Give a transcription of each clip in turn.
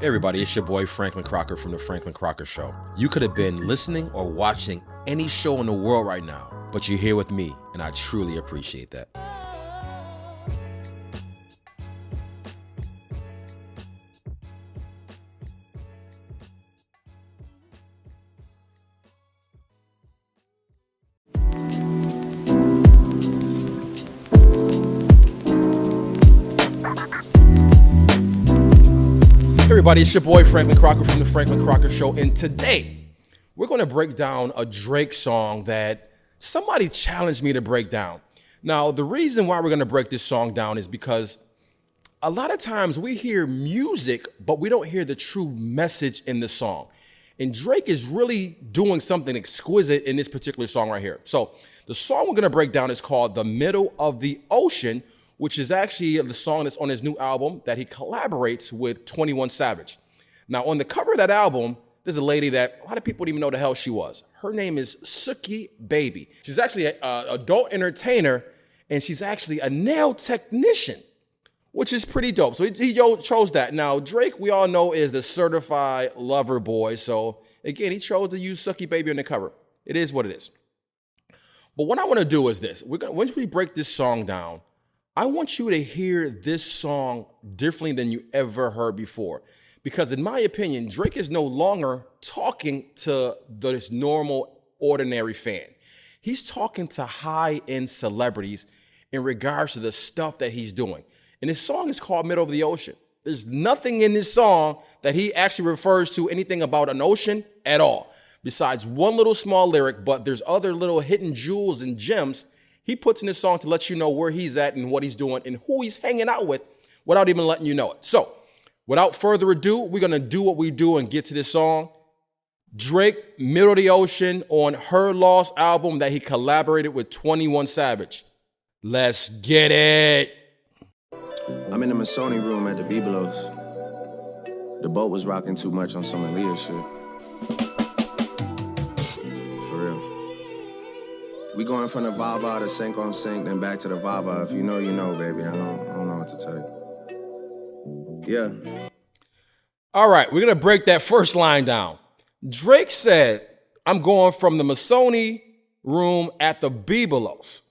Hey everybody, it's your boy Franklin Crocker from The Franklin Crocker Show. You could have been listening or watching any show in the world right now, but you're here with me, and I truly appreciate that. Everybody, it's your boy Franklin Crocker from the Franklin Crocker Show, and today we're going to break down a Drake song that somebody challenged me to break down. Now, the reason why we're going to break this song down is because a lot of times we hear music, but we don't hear the true message in the song. And Drake is really doing something exquisite in this particular song right here. So, the song we're going to break down is called The Middle of the Ocean which is actually the song that's on his new album that he collaborates with 21 Savage. Now, on the cover of that album, there's a lady that a lot of people don't even know the hell she was. Her name is Suki Baby. She's actually an adult entertainer, and she's actually a nail technician, which is pretty dope. So he, he chose that. Now, Drake, we all know, is the certified lover boy. So again, he chose to use Suki Baby on the cover. It is what it is. But what I want to do is this: we're gonna once we break this song down, I want you to hear this song differently than you ever heard before. Because, in my opinion, Drake is no longer talking to this normal, ordinary fan. He's talking to high end celebrities in regards to the stuff that he's doing. And his song is called Middle of the Ocean. There's nothing in this song that he actually refers to anything about an ocean at all, besides one little small lyric, but there's other little hidden jewels and gems he puts in this song to let you know where he's at and what he's doing and who he's hanging out with without even letting you know it. So, without further ado, we're gonna do what we do and get to this song. Drake, Middle of the Ocean on Her Loss album that he collaborated with 21 Savage. Let's get it. I'm in the Missoni room at the Byblos. The boat was rocking too much on some Aaliyah shit. We going from the Vava to Cinquante-Cinq, then back to the Vava. If you know, you know, baby. I don't, I don't know what to tell you. Yeah. All right, we're gonna break that first line down. Drake said, I'm going from the Missoni room at the Byblos.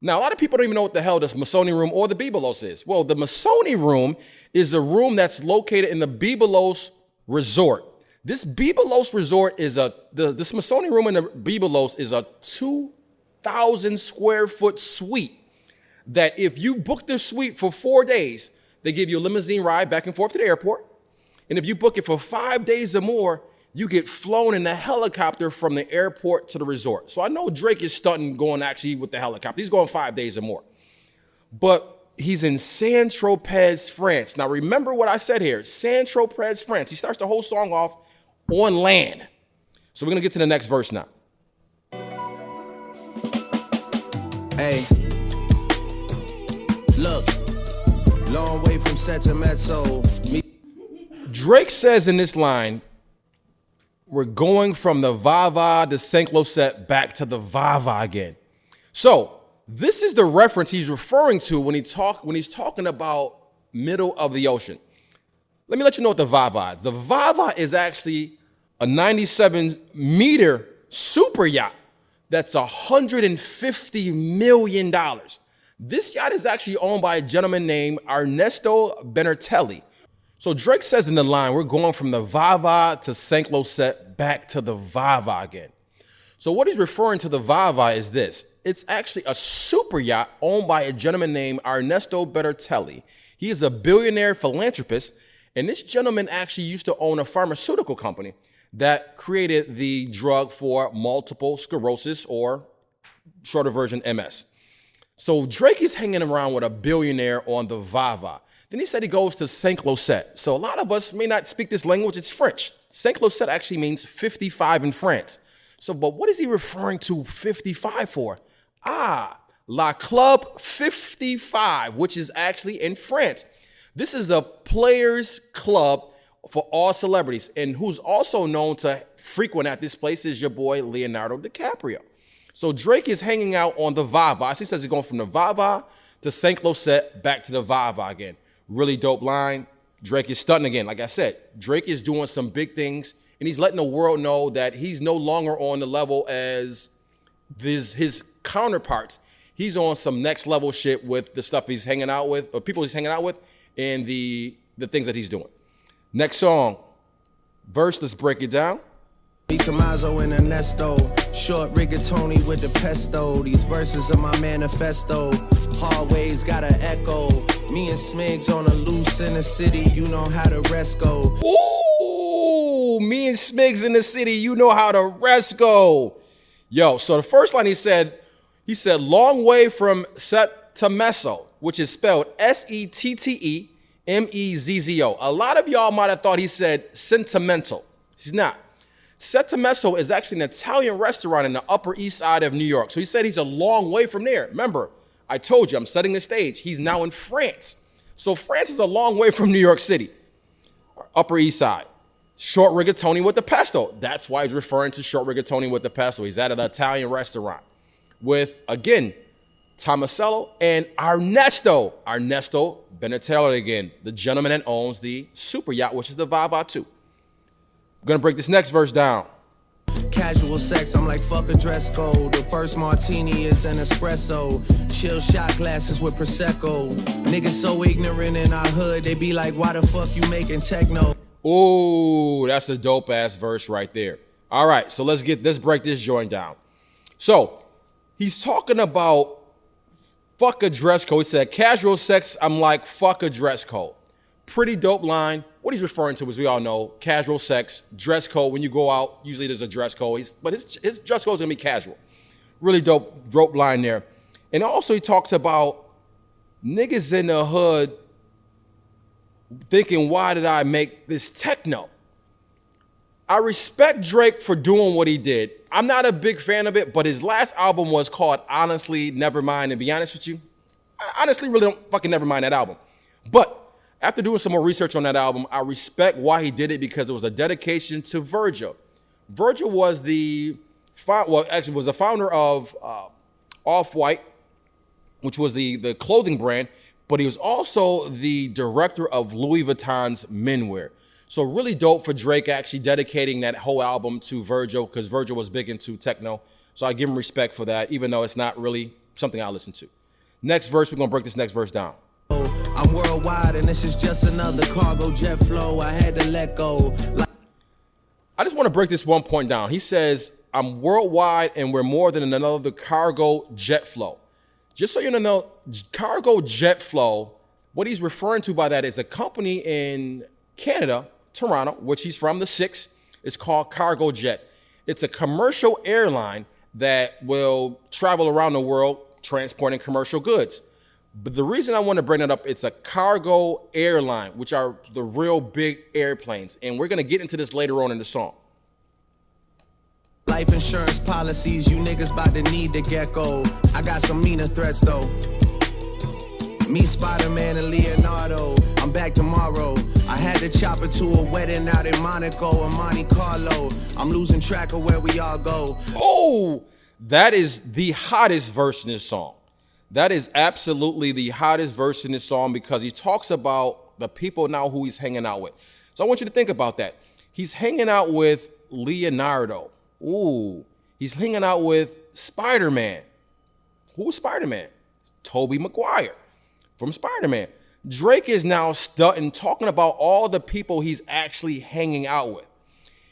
Now, a lot of people don't even know what the hell this Missoni room or the Byblos is. Well, the Missoni room is the room that's located in the Byblos Resort. This Byblos Resort is a the this Missoni room in the Byblos is a two thousand square foot suite that if you book this suite for four days, they give you a limousine ride back and forth to the airport. And if you book it for five days or more, you get flown in a helicopter from the airport to the resort. So I know Drake is stunting going actually with the helicopter. He's going five days or more. But he's in Saint Tropez, France. Now remember what I said here Saint Tropez, France. He starts the whole song off on land. So we're gonna get to the next verse now. Hey, look, long way from. Me- Drake says in this line, we're going from the Vava to Saint Closet back to the Vava again. So this is the reference he's referring to when he talk when he's talking about middle of the ocean. Let me let you know what the Vava is. The Vava is actually a 97 meter super yacht that's $150 million. This yacht is actually owned by a gentleman named Ernesto Bertarelli. So Drake says in the line, we're going from the Vava to St. Closet back to the Vava again. So what he's referring to the Vava is this. It's actually a super yacht owned by a gentleman named Ernesto Bertarelli. He is a billionaire philanthropist, and this gentleman actually used to own a pharmaceutical company that created the drug for multiple sclerosis or shorter version MS. So Drake is hanging around with a billionaire on the Vava. Then he said he goes to Saint Closet. So a lot of us may not speak this language, it's French. Saint Closet actually means 55 in France. So, but what is he referring to 55 for? Ah, La Club 55, which is actually in France. This is a players' club for all celebrities. And who's also known to frequent at this place is your boy Leonardo DiCaprio. So Drake is hanging out on the Vava. He says he's going from the Vava to St. Closet back to the Vava again. Really dope line. Drake is stunting again. Like I said, Drake is doing some big things, and he's letting the world know that he's no longer on the level as this, his counterparts. He's on some next level shit with the stuff he's hanging out with, or people he's hanging out with, and the the things that he's doing. Next song, verse. Let's break it down. Tommaso and Ernesto, short rigatoni with the pesto. These verses are my manifesto. Hallways got an echo. Me and Smigs on a loose in the city. You know how the rest go. Ooh, me and Smigs in the city. You know how the rest go. Yo, so the first line he said, he said, long way from Set Settemezzo, which is spelled S E T T E M E Z Z O. A lot of y'all might have thought he said sentimental. He's not. Settemezzo is actually an Italian restaurant in the Upper East Side of New York. So he said he's a long way from there. Remember, I told you I'm setting the stage. He's now in France. So France is a long way from New York City, Upper East Side. Short rigatoni with the pesto. That's why he's referring to short rigatoni with the pesto. He's at an Italian restaurant with, again, Tomasello and Ernesto. Ernesto Bertarelli again, the gentleman that owns the super yacht, which is the Vava 2. I'm gonna break this next verse down. Casual sex, I'm like fuck a dress code. The first martini is an espresso. Chill shot glasses with prosecco. Niggas so ignorant in our hood, they be like, why the fuck you making techno? Ooh, that's a dope ass verse right there. All right, so let's get let's break this joint down. So he's talking about fuck a dress code. He said casual sex. I'm like fuck a dress code. Pretty dope line. What he's referring to, as we all know, casual sex, dress code. When you go out, usually there's a dress code. He's, but his, his dress code is gonna be casual. Really dope, dope line there. And also he talks about niggas in the hood thinking, why did I make this techno? I respect Drake for doing what he did. I'm not a big fan of it, but his last album was called Honestly Nevermind. And be honest with you, I honestly really don't fucking never mind that album. But after doing some more research on that album, I respect why he did it because it was a dedication to Virgil. Virgil was the well, actually was the founder of uh, Off White, which was the the clothing brand, but he was also the director of Louis Vuitton's menwear. So really dope for Drake actually dedicating that whole album to Virgil because Virgil was big into techno. So I give him respect for that, even though it's not really something I listen to. Next verse, we're gonna break this next verse down. I'm worldwide and this is just another cargo jet flow. I had to let go. Like I just want to break this one point down. He says, I'm worldwide and we're more than another cargo jet flow. Just so you know, cargo jet flow, what he's referring to by that is a company in Canada, Toronto, which he's from, the six. It's called Cargo Jet. It's a commercial airline that will travel around the world transporting commercial goods. But the reason I want to bring it up, it's a cargo airline, which are the real big airplanes. And we're going to get into this later on in the song. life insurance policies, you niggas about to need the gecko. I got some meaner threats though. Me, Spider Man, and Leonardo. I'm back tomorrow. I had to chop it to a wedding out in Monaco or Monte Carlo. I'm losing track of where we all go. Oh, that is the hottest verse in this song. That is absolutely the hottest verse in this song because he talks about the people now who he's hanging out with. So I want you to think about that. He's hanging out with Leonardo. Ooh, he's hanging out with Spider Man. Who's Spider Man? Tobey Maguire from Spider Man. Drake is now stunting, talking about all the people he's actually hanging out with.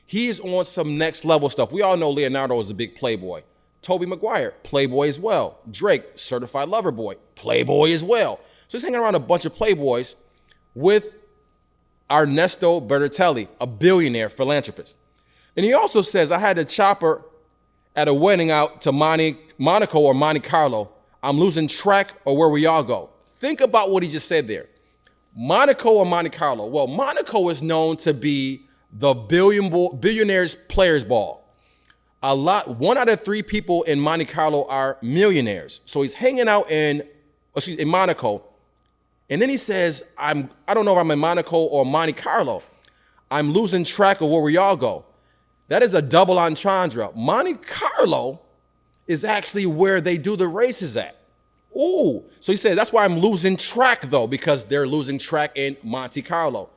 He's on some next level stuff. We all know Leonardo is a big playboy. Tobey Maguire, playboy as well. Drake, certified lover boy, playboy as well. So he's hanging around a bunch of playboys with Ernesto Bertarelli, a billionaire philanthropist. And he also says, I had a chopper at a wedding out to Monte, Monaco or Monte Carlo. I'm losing track of where we all go. Think about what he just said there. Monaco or Monte Carlo? Well, Monaco is known to be the billion billionaires players ball. A lot, one out of three people in Monte Carlo are millionaires. So he's hanging out in, excuse, in Monaco, and then he says, "I'm, I don't know if I'm in Monaco or Monte Carlo. I'm losing track of where we all go." That is a double entendre. Monte Carlo is actually where they do the races at. Ooh. So he says, that's why I'm losing track though, because they're losing track in Monte Carlo.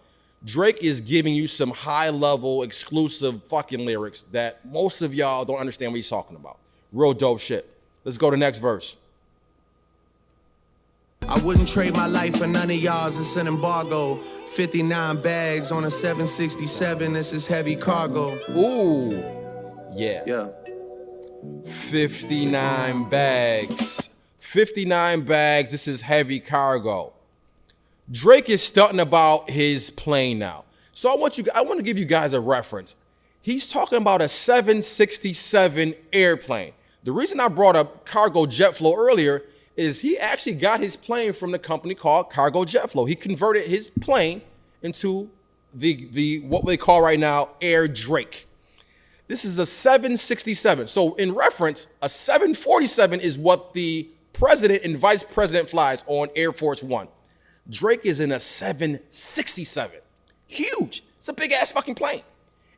Drake is giving you some high level, exclusive fucking lyrics that most of y'all don't understand what he's talking about. Real dope shit. Let's go to the next verse. I wouldn't trade my life for none of y'all's. It's an embargo. 59 bags on a 767. This is heavy cargo. Ooh. Yeah. Yeah. 59 bags. 59 bags. This is heavy cargo. Drake is stunting about his plane now. So I want you I want to give you guys a reference. He's talking about a 767 airplane. The reason I brought up cargo jet flow earlier is he actually got his plane from the company called Cargo Jet Flow. He converted his plane into the the what they call right now Air Drake. This is a 767. So in reference, a 747 is what the president and vice president flies on Air Force 1. Drake is in a 767. Huge. It's a big ass fucking plane.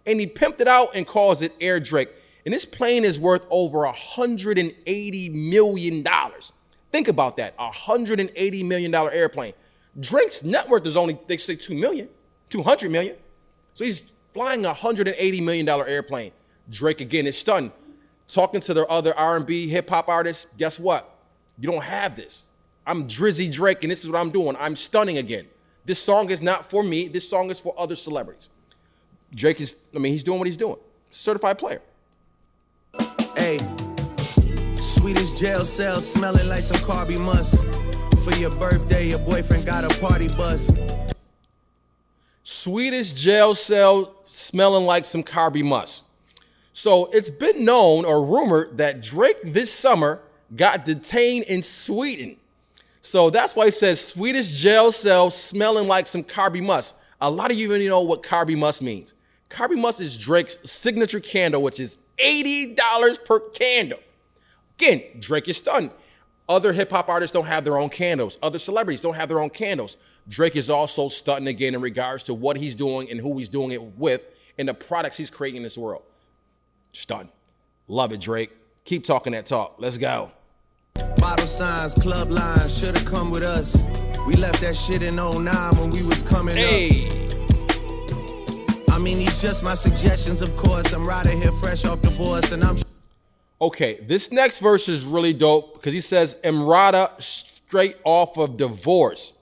And he pimped it out and calls it Air Drake. And this plane is worth over $180 million. Think about that. $180 million airplane. Drake's net worth is only, they say $2 million, $200 million. So he's flying a $180 million airplane. Drake again is stunned. Talking to their other R&B hip hop artists, guess what? You don't have this. I'm Drizzy Drake, and this is what I'm doing. I'm stunning again. This song is not for me. This song is for other celebrities. Drake is, I mean, he's doing what he's doing. Certified player. Hey, Swedish jail cell smelling like some Carby Musk. For your birthday, your boyfriend got a party bus. Swedish jail cell smelling like some Carby Musk. So it's been known or rumored that Drake this summer got detained in Sweden. So that's why it says Swedish jail cell smelling like some Carby Musk. A lot of you even know what Carby Musk means. Carby Musk is Drake's signature candle, which is $80 per candle. Again, Drake is stunned. Other hip hop artists don't have their own candles. Other celebrities don't have their own candles. Drake is also stunting again in regards to what he's doing and who he's doing it with and the products he's creating in this world. Stunned. Love it, Drake. Keep talking that talk. Let's go. Bottle signs, club lines, should've come with us. We left that shit in 09 when we was coming Hey. up. I mean, these just my suggestions, of course. I'm right here fresh off divorce, and I'm Okay, this next verse is really dope because he says EmRata straight off of divorce.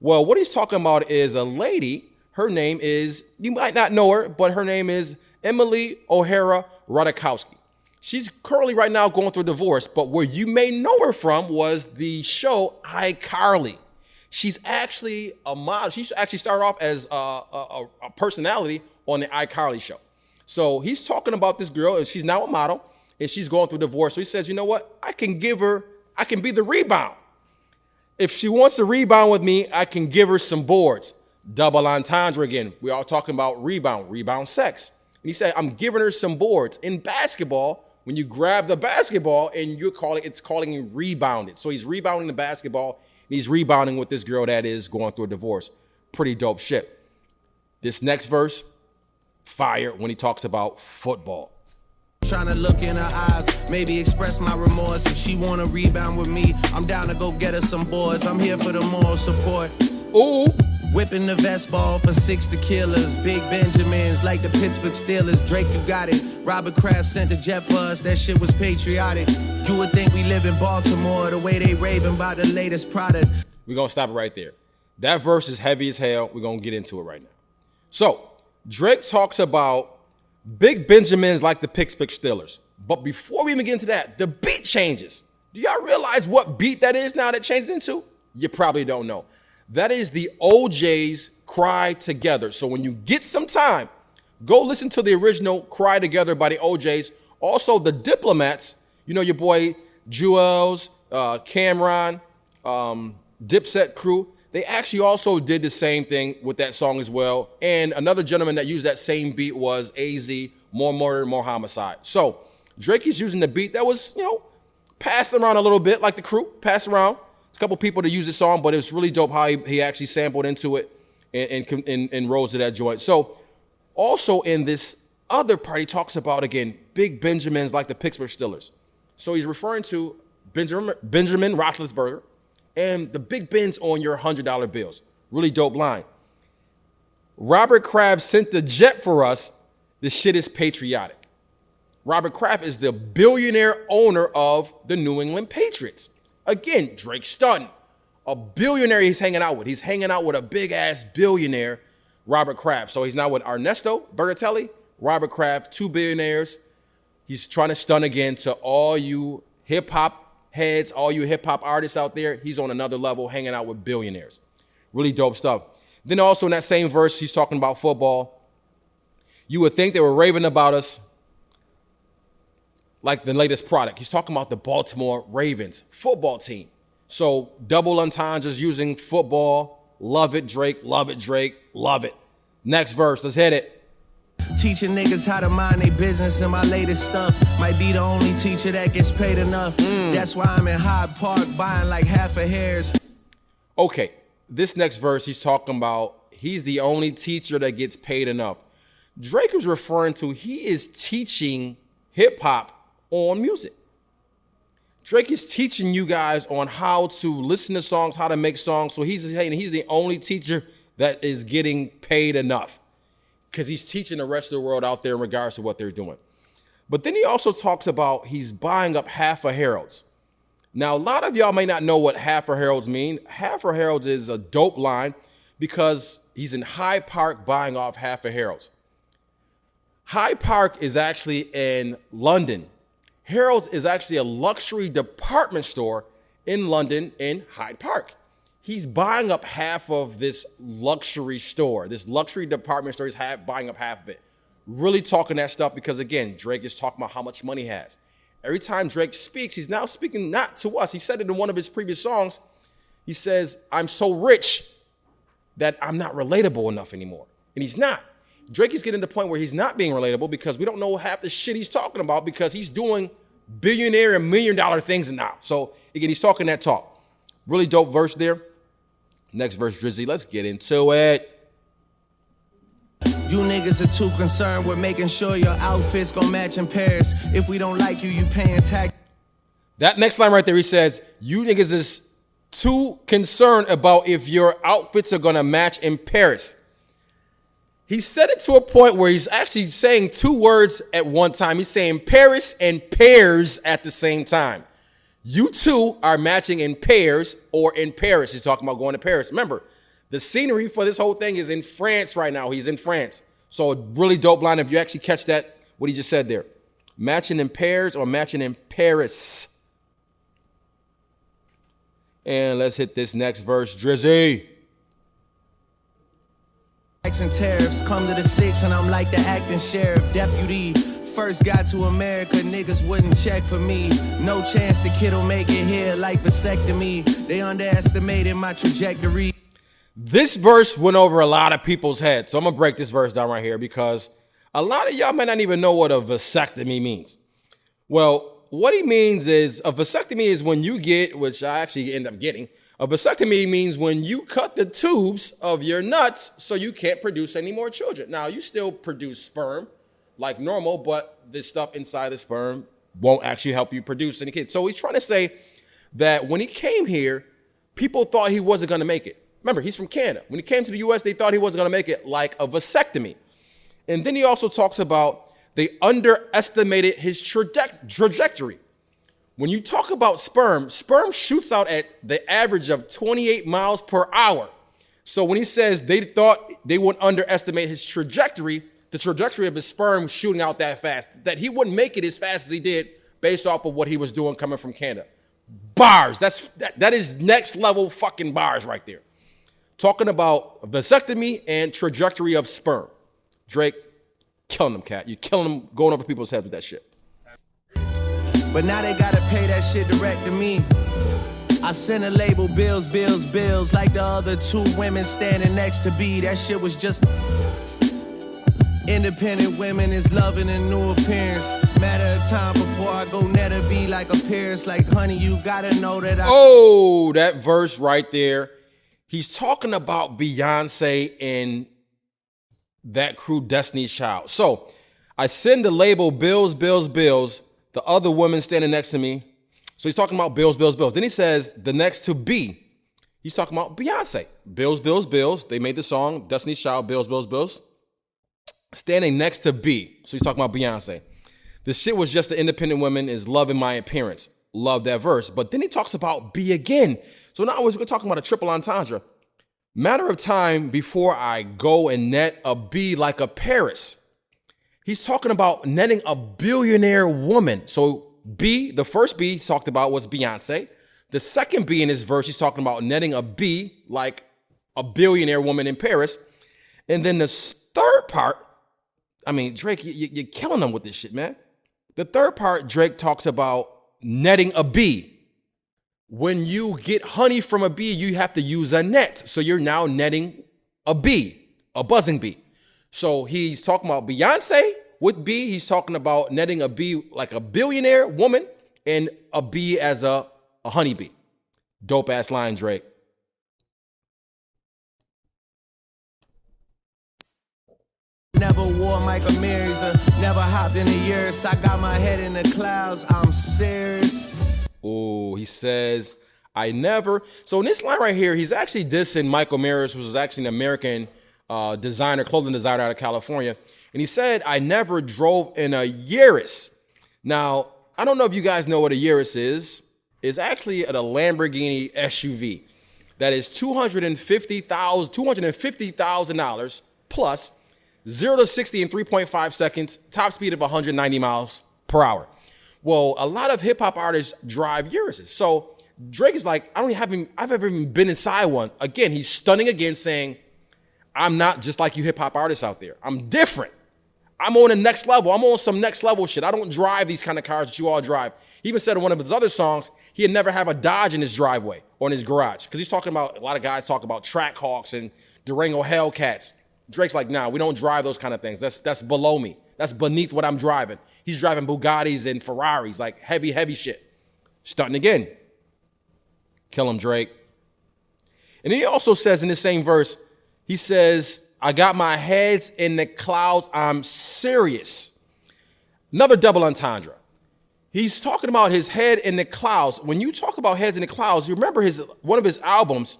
Well, what he's talking about is a lady. Her name is, you might not know her, but her name is Emily O'Hara Ratajkowski. She's currently right now going through a divorce, but where you may know her from was the show iCarly. She's actually a model. She actually started off as a, a, a personality on the iCarly show. So he's talking about this girl, and she's now a model, and she's going through a divorce. So he says, you know what? I can give her, I can be the rebound. If she wants to rebound with me, I can give her some boards. Double entendre again. We're all talking about rebound, rebound sex. And he said, I'm giving her some boards. In basketball, when you grab the basketball and you're calling, it's calling him rebounded. So he's rebounding the basketball, and he's rebounding with this girl that is going through a divorce. Pretty dope shit. This next verse, fire when he talks about football. Trying to look in her eyes, maybe express my remorse. If she wanna rebound with me, I'm down to go get her some boards. I'm here for the moral support. Ooh, Whipping the vest ball for six tequilas. Big Benjamins like the Pittsburgh Steelers. Drake, you got it. Robert Kraft sent the jet for us. That shit was patriotic. You would think we live in Baltimore the way they raving about the latest product. we're gonna stop it right there. That verse is heavy as hell. We're gonna get into it right now. So, Drake talks about big Benjamins like the Pittsburgh Steelers. But before we even get into that, the beat changes. Do y'all realize what beat that is now that changed into? You probably don't know. That is the O'Jays Cry Together. So when you get some time, go listen to the original Cry Together by the O'Jays. Also, the Diplomats, you know, your boy Juelz, uh, Cam'ron, um, Dipset crew, they actually also did the same thing with that song as well. And another gentleman that used that same beat was AZ, More Murder, More Homicide. So Drake is using the beat that was, you know, passed around a little bit, like the crew, passed around. There's a couple people to use the song, but it's really dope how he, he actually sampled into it and, and, and, and rose to that joint. So also in this other part, he talks about, again, big Benjamins like the Pittsburgh Steelers. So he's referring to Benjamin, Benjamin Roethlisberger and the big Bens on your $100 bills. Really dope line. Robert Kraft sent the jet for us. The shit is patriotic. Robert Kraft is the billionaire owner of the New England Patriots. Again, Drake Stun, a billionaire he's hanging out with. He's hanging out with a big ass billionaire, Robert Kraft. So he's now with Ernesto Bertarelli, Robert Kraft, two billionaires. He's trying to stun again to all you hip hop heads, all you hip hop artists out there. He's on another level, hanging out with billionaires. Really dope stuff. Then also in that same verse, he's talking about football. You would think they were raving about us like the latest product. He's talking about the Baltimore Ravens football team. So double entendres using football. Love it, Drake. Love it, Drake. Love it. Next verse. Let's hit it. Teaching niggas how to mind their business and my latest stuff. Might be the only teacher that gets paid enough. Mm. That's why I'm in Hyde Park buying like half a hairs. Okay, this next verse, he's talking about he's the only teacher that gets paid enough. Drake is referring to he is teaching hip hop on music. Drake is teaching you guys on how to listen to songs, how to make songs. So he's saying he's the only teacher that is getting paid enough because he's teaching the rest of the world out there in regards to what they're doing. But then he also talks about he's buying up half of Harrods. Now, a lot of y'all may not know what half of Harrods mean. Half of Harrods is a dope line because he's in Hyde Park buying off half of Harrods. Hyde Park is actually in London. Harrods is actually a luxury department store in London in Hyde Park. He's buying up half of this luxury store, this luxury department store. He's buying up half of it. Really talking that stuff because, again, Drake is talking about how much money he has. Every time Drake speaks, he's now speaking not to us. He said it in one of his previous songs. He says, I'm so rich that I'm not relatable enough anymore. And he's not. Drake is getting to the point where he's not being relatable because we don't know half the shit he's talking about because he's doing billionaire and million dollar things now. So again, he's talking that talk. Really dope verse there. Next verse, Drizzy. Let's get into it. You niggas are too concerned with making sure your outfits gon' match in Paris. If we don't like you, you paying tax. That next line right there, he says, "You niggas is too concerned about if your outfits are gonna match in Paris." He said it to a point where he's actually saying two words at one time. He's saying Paris and pairs at the same time. You two are matching in pairs or in Paris. He's talking about going to Paris. Remember, the scenery for this whole thing is in France right now. He's in France. So really dope line if you actually catch that, what he just said there. Matching in pairs or matching in Paris. And let's hit this next verse, Drizzy. And tariffs come to the six, and I'm like the acting sheriff deputy. First got to America, niggas wouldn't check for me. No chance the kid'll make it here like vasectomy. They underestimated my trajectory. This verse went over a lot of people's heads. So I'm gonna break this verse down right here because a lot of y'all might not even know what a vasectomy means. Well, what he means is a vasectomy is when you get, which I actually end up getting, a vasectomy means when you cut the tubes of your nuts so you can't produce any more children. Now, you still produce sperm like normal, but this stuff inside the sperm won't actually help you produce any kids. So he's trying to say that when he came here, people thought he wasn't going to make it. Remember, he's from Canada. When he came to the US, they thought he wasn't going to make it like a vasectomy. And then he also talks about they underestimated his trajectory. When you talk about sperm, sperm shoots out at the average of 28 miles per hour. So when he says they thought they would underestimate his trajectory, the trajectory of his sperm shooting out that fast, that he wouldn't make it as fast as he did based off of what he was doing coming from Canada. Bars. That's that, that is next level fucking bars right there. Talking about vasectomy and trajectory of sperm. Drake, killing them, cat. You're killing them, going over people's heads with that shit. But now they gotta pay that shit direct to me. I sent a label bills, bills, bills, like the other two women standing next to B. That shit was just. Independent women is loving a new appearance. Matter of time before I go netter be like a Paris. Like, honey, you gotta know that I. Oh, that verse right there. He's talking about Beyonce and that crew, Destiny's Child. So I send the label bills, bills, bills the other woman standing next to me. So he's talking about bills, bills, bills. Then he says the next to B. He's talking about Beyonce. Bills, Bills, Bills. They made the song Destiny's Child, Bills, Bills, Bills. Standing next to B. So he's talking about Beyonce. The shit was just the independent women is loving my appearance. Love that verse. But then he talks about B again. So now we're talking about a triple entendre. Matter of time before I go and net a B like a Paris. He's talking about netting a billionaire woman. So B, the first B he talked about was Beyonce. The second B in his verse, he's talking about netting a B like a billionaire woman in Paris. And then the third part, I mean, Drake, you, are killing them with this shit, man. The third part, Drake talks about netting a bee. When you get honey from a bee, you have to use a net. So you're now netting a bee, a buzzing bee. So he's talking about Beyonce with B. He's talking about netting a B like a billionaire woman and a B as a, a honeybee. Dope ass line, Drake. Never wore Michael Myers, uh, never hopped in the years. I got my head in the clouds. I'm serious. Oh, he says, I never. So in this line right here, he's actually dissing Michael Myers, who was actually an American uh, designer, clothing designer out of California. And he said, I never drove in a Urus. Now, I don't know if you guys know what a Urus is. It's actually a Lamborghini SUV that is $250,000 $250,000 plus 0 to 60 in 3.5 seconds, top speed of 190 miles per hour. Well, a lot of hip hop artists drive Uruses. So Drake is like, I don't even have, I've ever even been inside one. Again, he's stunning again, saying, I'm not just like you hip hop artists out there. I'm different. I'm on the next level. I'm on some next level shit. I don't drive these kind of cars that you all drive. He even said in one of his other songs, he'd never have a Dodge in his driveway or in his garage. Because he's talking about, a lot of guys talk about track Trackhawks and Durango Hellcats. Drake's like, nah, we don't drive those kind of things. That's that's below me. That's beneath what I'm driving. He's driving Bugattis and Ferraris, like heavy, heavy shit. Stunting again. Kill him, Drake. And he also says in the same verse, he says, I got my heads in the clouds. I'm serious. Another double entendre. He's talking about his head in the clouds. When you talk about heads in the clouds, you remember his one of his albums,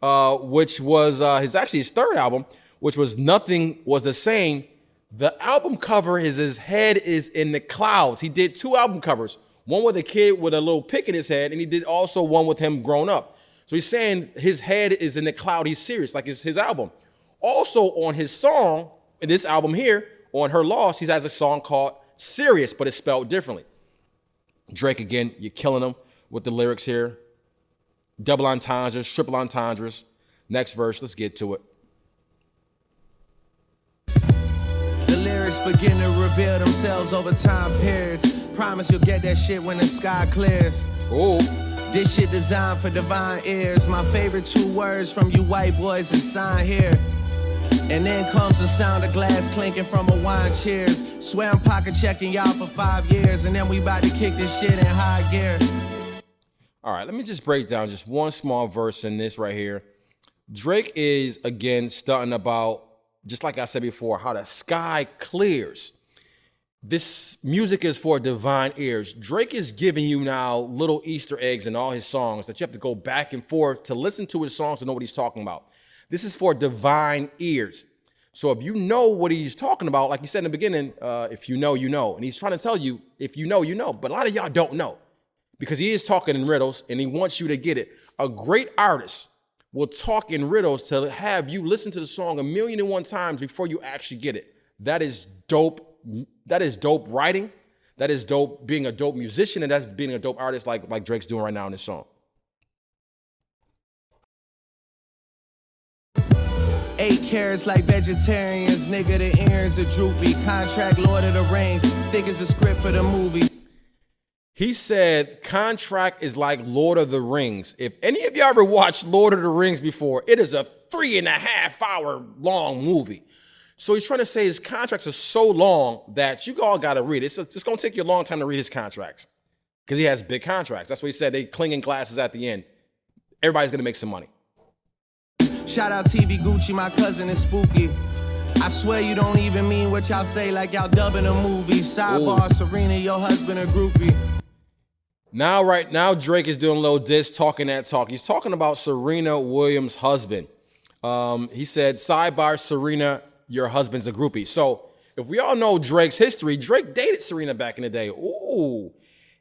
uh, which was uh, his actually his third album, which was Nothing Was the Same. The album cover is his head is in the clouds. He did two album covers, one with a kid with a little pick in his head, and he did also one with him grown up. So he's saying his head is in the cloud. He's serious, like it's his album. Also on his song, in this album here, on Her Loss, he has a song called Serious, but it's spelled differently. Drake again, you're killing him with the lyrics here. Double entendres, triple entendres. Next verse, let's get to it. The lyrics begin to reveal themselves over time periods. Promise you'll get that shit when the sky clears. Oh. This shit designed for divine ears. My favorite two words from you white boys is sign here. And then comes the sound of glass clinking from a wine cheers. Swear I'm pocket checking y'all for five years, and then we about to kick this shit in high gear. All right, let me just break down just one small verse in this right here. Drake is again starting about just like I said before, how the sky clears. This music is for divine ears. Drake is giving you now little Easter eggs in all his songs that you have to go back and forth to listen to his songs to know what he's talking about. This is for divine ears. So if you know what he's talking about, like he said in the beginning, uh, if you know, you know. And he's trying to tell you, if you know, you know. But a lot of y'all don't know because he is talking in riddles and he wants you to get it. A great artist will talk in riddles to have you listen to the song a million and one times before you actually get it. That is dope. That is dope writing. That is dope being a dope musician, and that's being a dope artist like, like Drake's doing right now in this song. Eight carrots like vegetarians, nigga, the ears are droopy. Contract Lord of the Rings, thick as a script for the movie. He said contract is like Lord of the Rings. If any of y'all ever watched Lord of the Rings before, it is a three and a half hour long movie. So he's trying to say his contracts are so long that you all got to read it. It's, it's going to take you a long time to read his contracts because he has big contracts. That's what he said. They clinging glasses at the end. Everybody's going to make some money. Shout out TV Gucci, my cousin is spooky. I swear you don't even mean what y'all say, like y'all dubbing a movie. Sidebar, Ooh. Serena, your husband a groupie. Now, right now, Drake is doing a little diss, talking that talk. He's talking about Serena Williams' husband. Um, he said, "Sidebar, Serena, your husband's a groupie." So, if we all know Drake's history, Drake dated Serena back in the day. Ooh,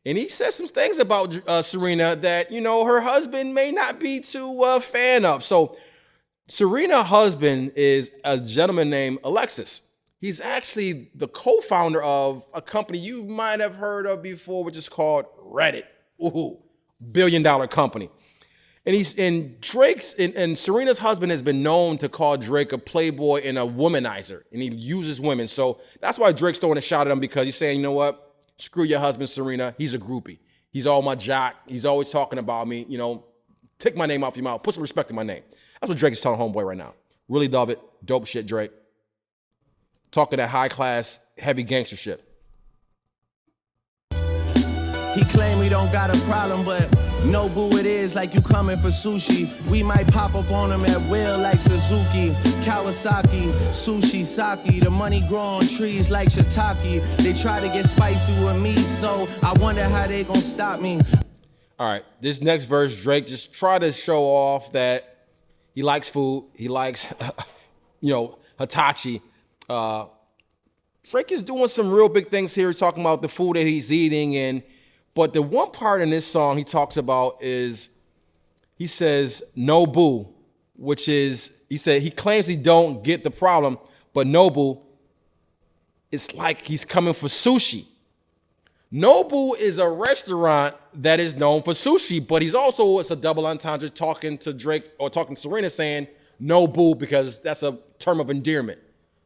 and he said some things about uh, Serena that you know her husband may not be too a uh, fan of. So, Serena's husband is a gentleman named Alexis. He's actually the co-founder of a company you might have heard of before, which is called Reddit. Ooh, billion dollar company. And he's and Drake's and, and Serena's husband has been known to call Drake a playboy and a womanizer, and he uses women. So that's why Drake's throwing a shot at him because he's saying, you know what? Screw your husband, Serena. He's a groupie. He's all my jock. He's always talking about me. You know, take my name off your mouth. Put some respect in my name. That's what Drake is telling Homeboy right now. Really love it. Dope shit, Drake. Talking that high class, heavy gangster shit. He claim we don't got a problem, but no boo it is like you coming for sushi. We might pop up on him at will like Suzuki, Kawasaki, sushi, sake. The money grow on trees like shiitake. They try to get spicy with me, so I wonder how they gonna stop me. All right, this next verse, Drake just try to show off that he likes food. He likes, you know, Hitachi. Uh, Drake is doing some real big things here. He's talking about the food that he's eating and but the one part in this song he talks about is he says no boo, which is he said he claims he don't get the problem, but Nobu, it's like he's coming for sushi. Nobu is a restaurant that is known for sushi, but he's also it's a double entendre talking to Drake or talking to Serena saying Nobu because that's a term of endearment.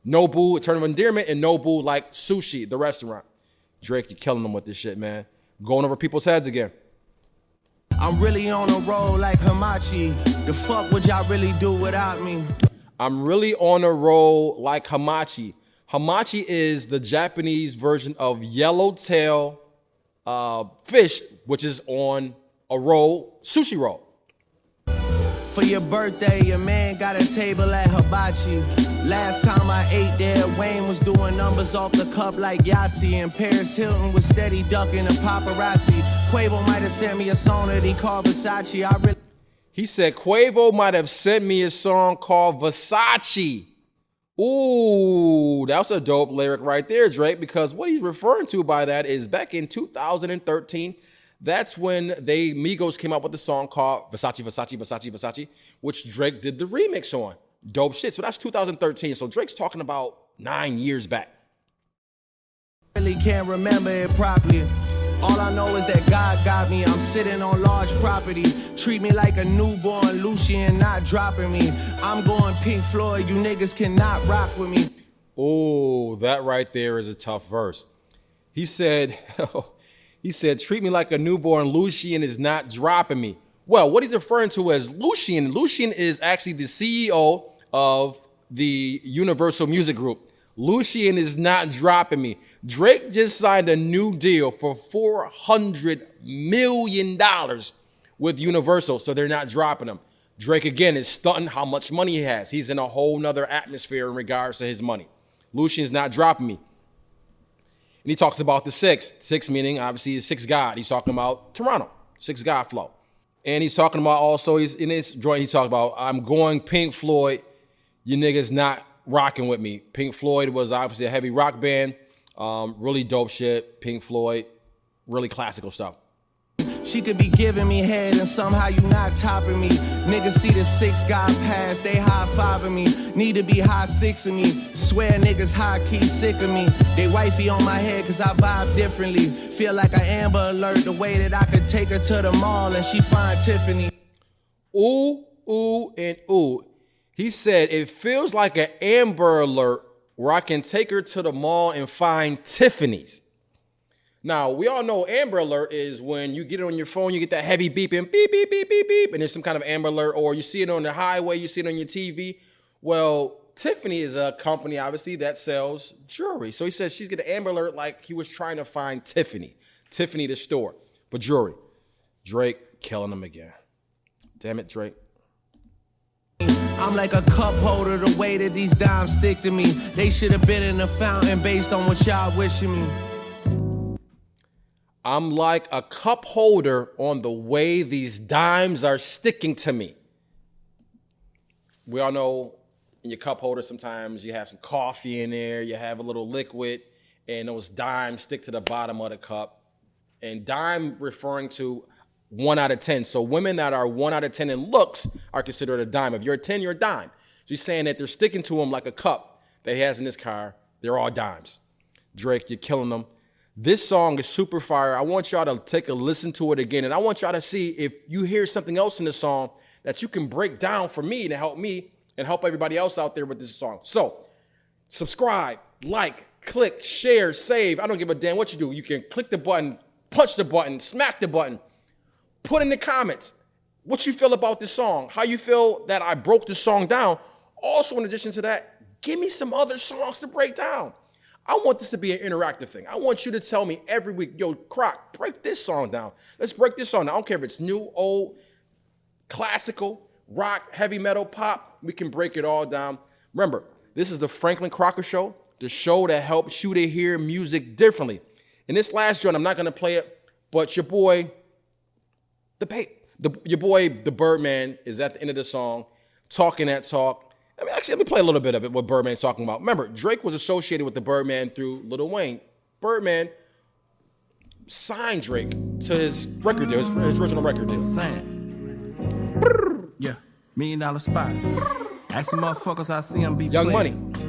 Nobu, a term of endearment, and Nobu like sushi, the restaurant. Drake, you're killing them with this shit, man going over people's heads again. I'm really on a roll like Hamachi. The fuck would y'all really do without me? I'm really on a roll like Hamachi. Hamachi is the Japanese version of yellowtail uh, fish, which is on a roll, sushi roll. For your birthday, your man got a table at Hibachi. Last time I ate there, Wayne was doing numbers off the cup like Yahtzee, and Paris Hilton was steady ducking the paparazzi. Quavo might have sent me a song that he called Versace. I really. He said Quavo might have sent me a song called Versace. Ooh, that's a dope lyric right there, Drake, because what he's referring to by that is back in 2013, that's when they Migos came out with the song called Versace, Versace, Versace, Versace, which Drake did the remix on. Dope shit. So that's 2013. So Drake's talking about nine years back. Really can't remember it properly. All I know is that God got me. I'm sitting on large property. Treat me like a newborn Lucian, not dropping me. I'm going Pink Floyd. You niggas cannot rock with me. Oh, that right there is a tough verse. He said, oh, He said, treat me like a newborn. Lucian is not dropping me. Well, what he's referring to as Lucian, Lucian is actually the CEO of the Universal Music Group. Lucian is not dropping me. Drake just signed a new deal for $400 million with Universal, so they're not dropping him. Drake, again, is stunting how much money he has. He's in a whole nother atmosphere in regards to his money. Lucian's not dropping me. And he talks about the six. Six meaning obviously six God. He's talking about Toronto, six God flow. And he's talking about also he's in his joint, he's talking about I'm going Pink Floyd. You niggas not rocking with me. Pink Floyd was obviously a heavy rock band. Um, really dope shit. Pink Floyd, really classical stuff. She could be giving me head and somehow you not topping me. Niggas see the six guy pass, they high fiving me. Need to be high six of me. Swear niggas high key sick of me. They wifey on my head cause I vibe differently. Feel like an Amber Alert the way that I could take her to the mall and she find Tiffany. Ooh, ooh, and ooh. He said it feels like an Amber Alert where I can take her to the mall and find Tiffany's. Now, we all know Amber Alert is when you get it on your phone, you get that heavy beeping, beep, beep, beep, beep, beep, and there's some kind of Amber Alert, or you see it on the highway, you see it on your TV. Well, Tiffany is a company, obviously, that sells jewelry. So he says she's getting Amber Alert like he was trying to find Tiffany, Tiffany the store for jewelry. Drake killing him again. Damn it, Drake. I'm like a cup holder the way that these dimes stick to me. They should have been in the fountain based on what y'all wishing me. I'm like a cup holder on the way these dimes are sticking to me. We all know in your cup holder sometimes you have some coffee in there, you have a little liquid, and those dimes stick to the bottom of the cup. And dime referring to one out of 10. So women that are one out of 10 in looks are considered a dime. If you're a 10, you're a dime. So he's saying that they're sticking to him like a cup that he has in his car. They're all dimes. Drake, you're killing them. This song is super fire. I want y'all to take a listen to it again. And I want y'all to see if you hear something else in the song that you can break down for me to help me and help everybody else out there with this song. So subscribe, like, click, share, save. I don't give a damn what you do. You can click the button, punch the button, smack the button. Put in the comments what you feel about this song, how you feel that I broke this song down. Also, in addition to that, give me some other songs to break down. I want this to be an interactive thing. I want you to tell me every week, yo, Croc, break this song down. Let's break this song down. I don't care if it's new, old, classical, rock, heavy metal, pop. We can break it all down. Remember, this is the Franklin Crocker Show, the show that helps you to hear music differently. In this last joint, I'm not gonna play it, but your boy, the, the your boy, the Birdman, is at the end of the song, talking that talk I mean, actually, let me play a little bit of it. What Birdman's talking about. Remember, Drake was associated with the Birdman through Lil Wayne. Birdman signed Drake to his record deal, his, his original record deal. Sign. Yeah, million dollar spot. Ask some motherfuckers I see them be Young playing. Money.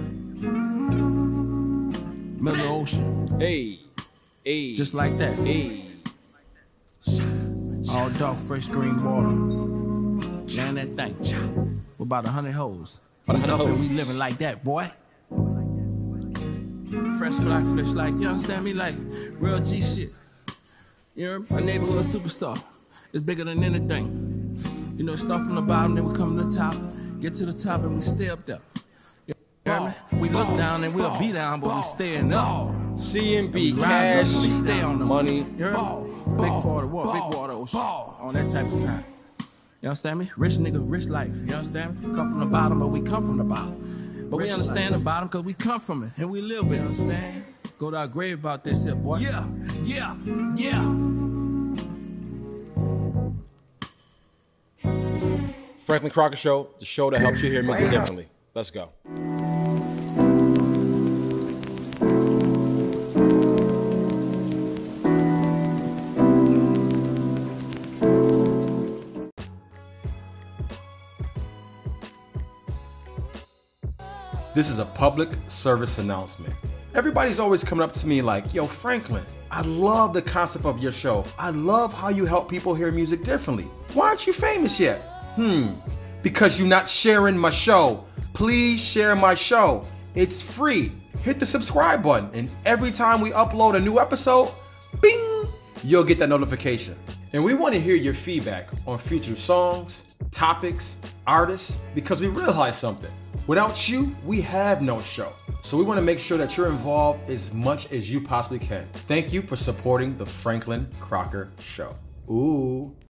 Middle Ocean. Hey, hey. Just like that. hey. All dark, fresh green water. Man, that thing. With about a hundred hoes. About a We hundred up we living like that, boy. Fresh fly, fresh like, you understand me? Like real G shit. You know, a neighborhood superstar. It's bigger than anything. You know, start from the bottom, then we come to the top. Get to the top and we stay up there. You me? We look down and we'll be down, but we staying up. CMB, cash, up, we stay on the money. You me? Big water, water, big water, ocean. On that type of time. You understand me? Rich nigga, rich life. You understand me? Come from the bottom, but we come from the bottom. But we understand the bottom because we come from it and we live it. Understand? Go to our grave about this here, boy. Yeah, yeah, yeah. Franklin Crocker Show, the show that helps you hear music differently. Let's go. This is a public service announcement. Everybody's always coming up to me like, yo, Franklin, I love the concept of your show. I love how you help people hear music differently. Why aren't you famous yet? Hmm, because you're not sharing my show. Please share my show. It's free. Hit the subscribe button, and every time we upload a new episode, bing, you'll get that notification. And we want to hear your feedback on future songs, topics, artists, because we realize something. Without you, we have no show. So we want to make sure that you're involved as much as you possibly can. Thank you for supporting the Franklin Crocker Show. Ooh.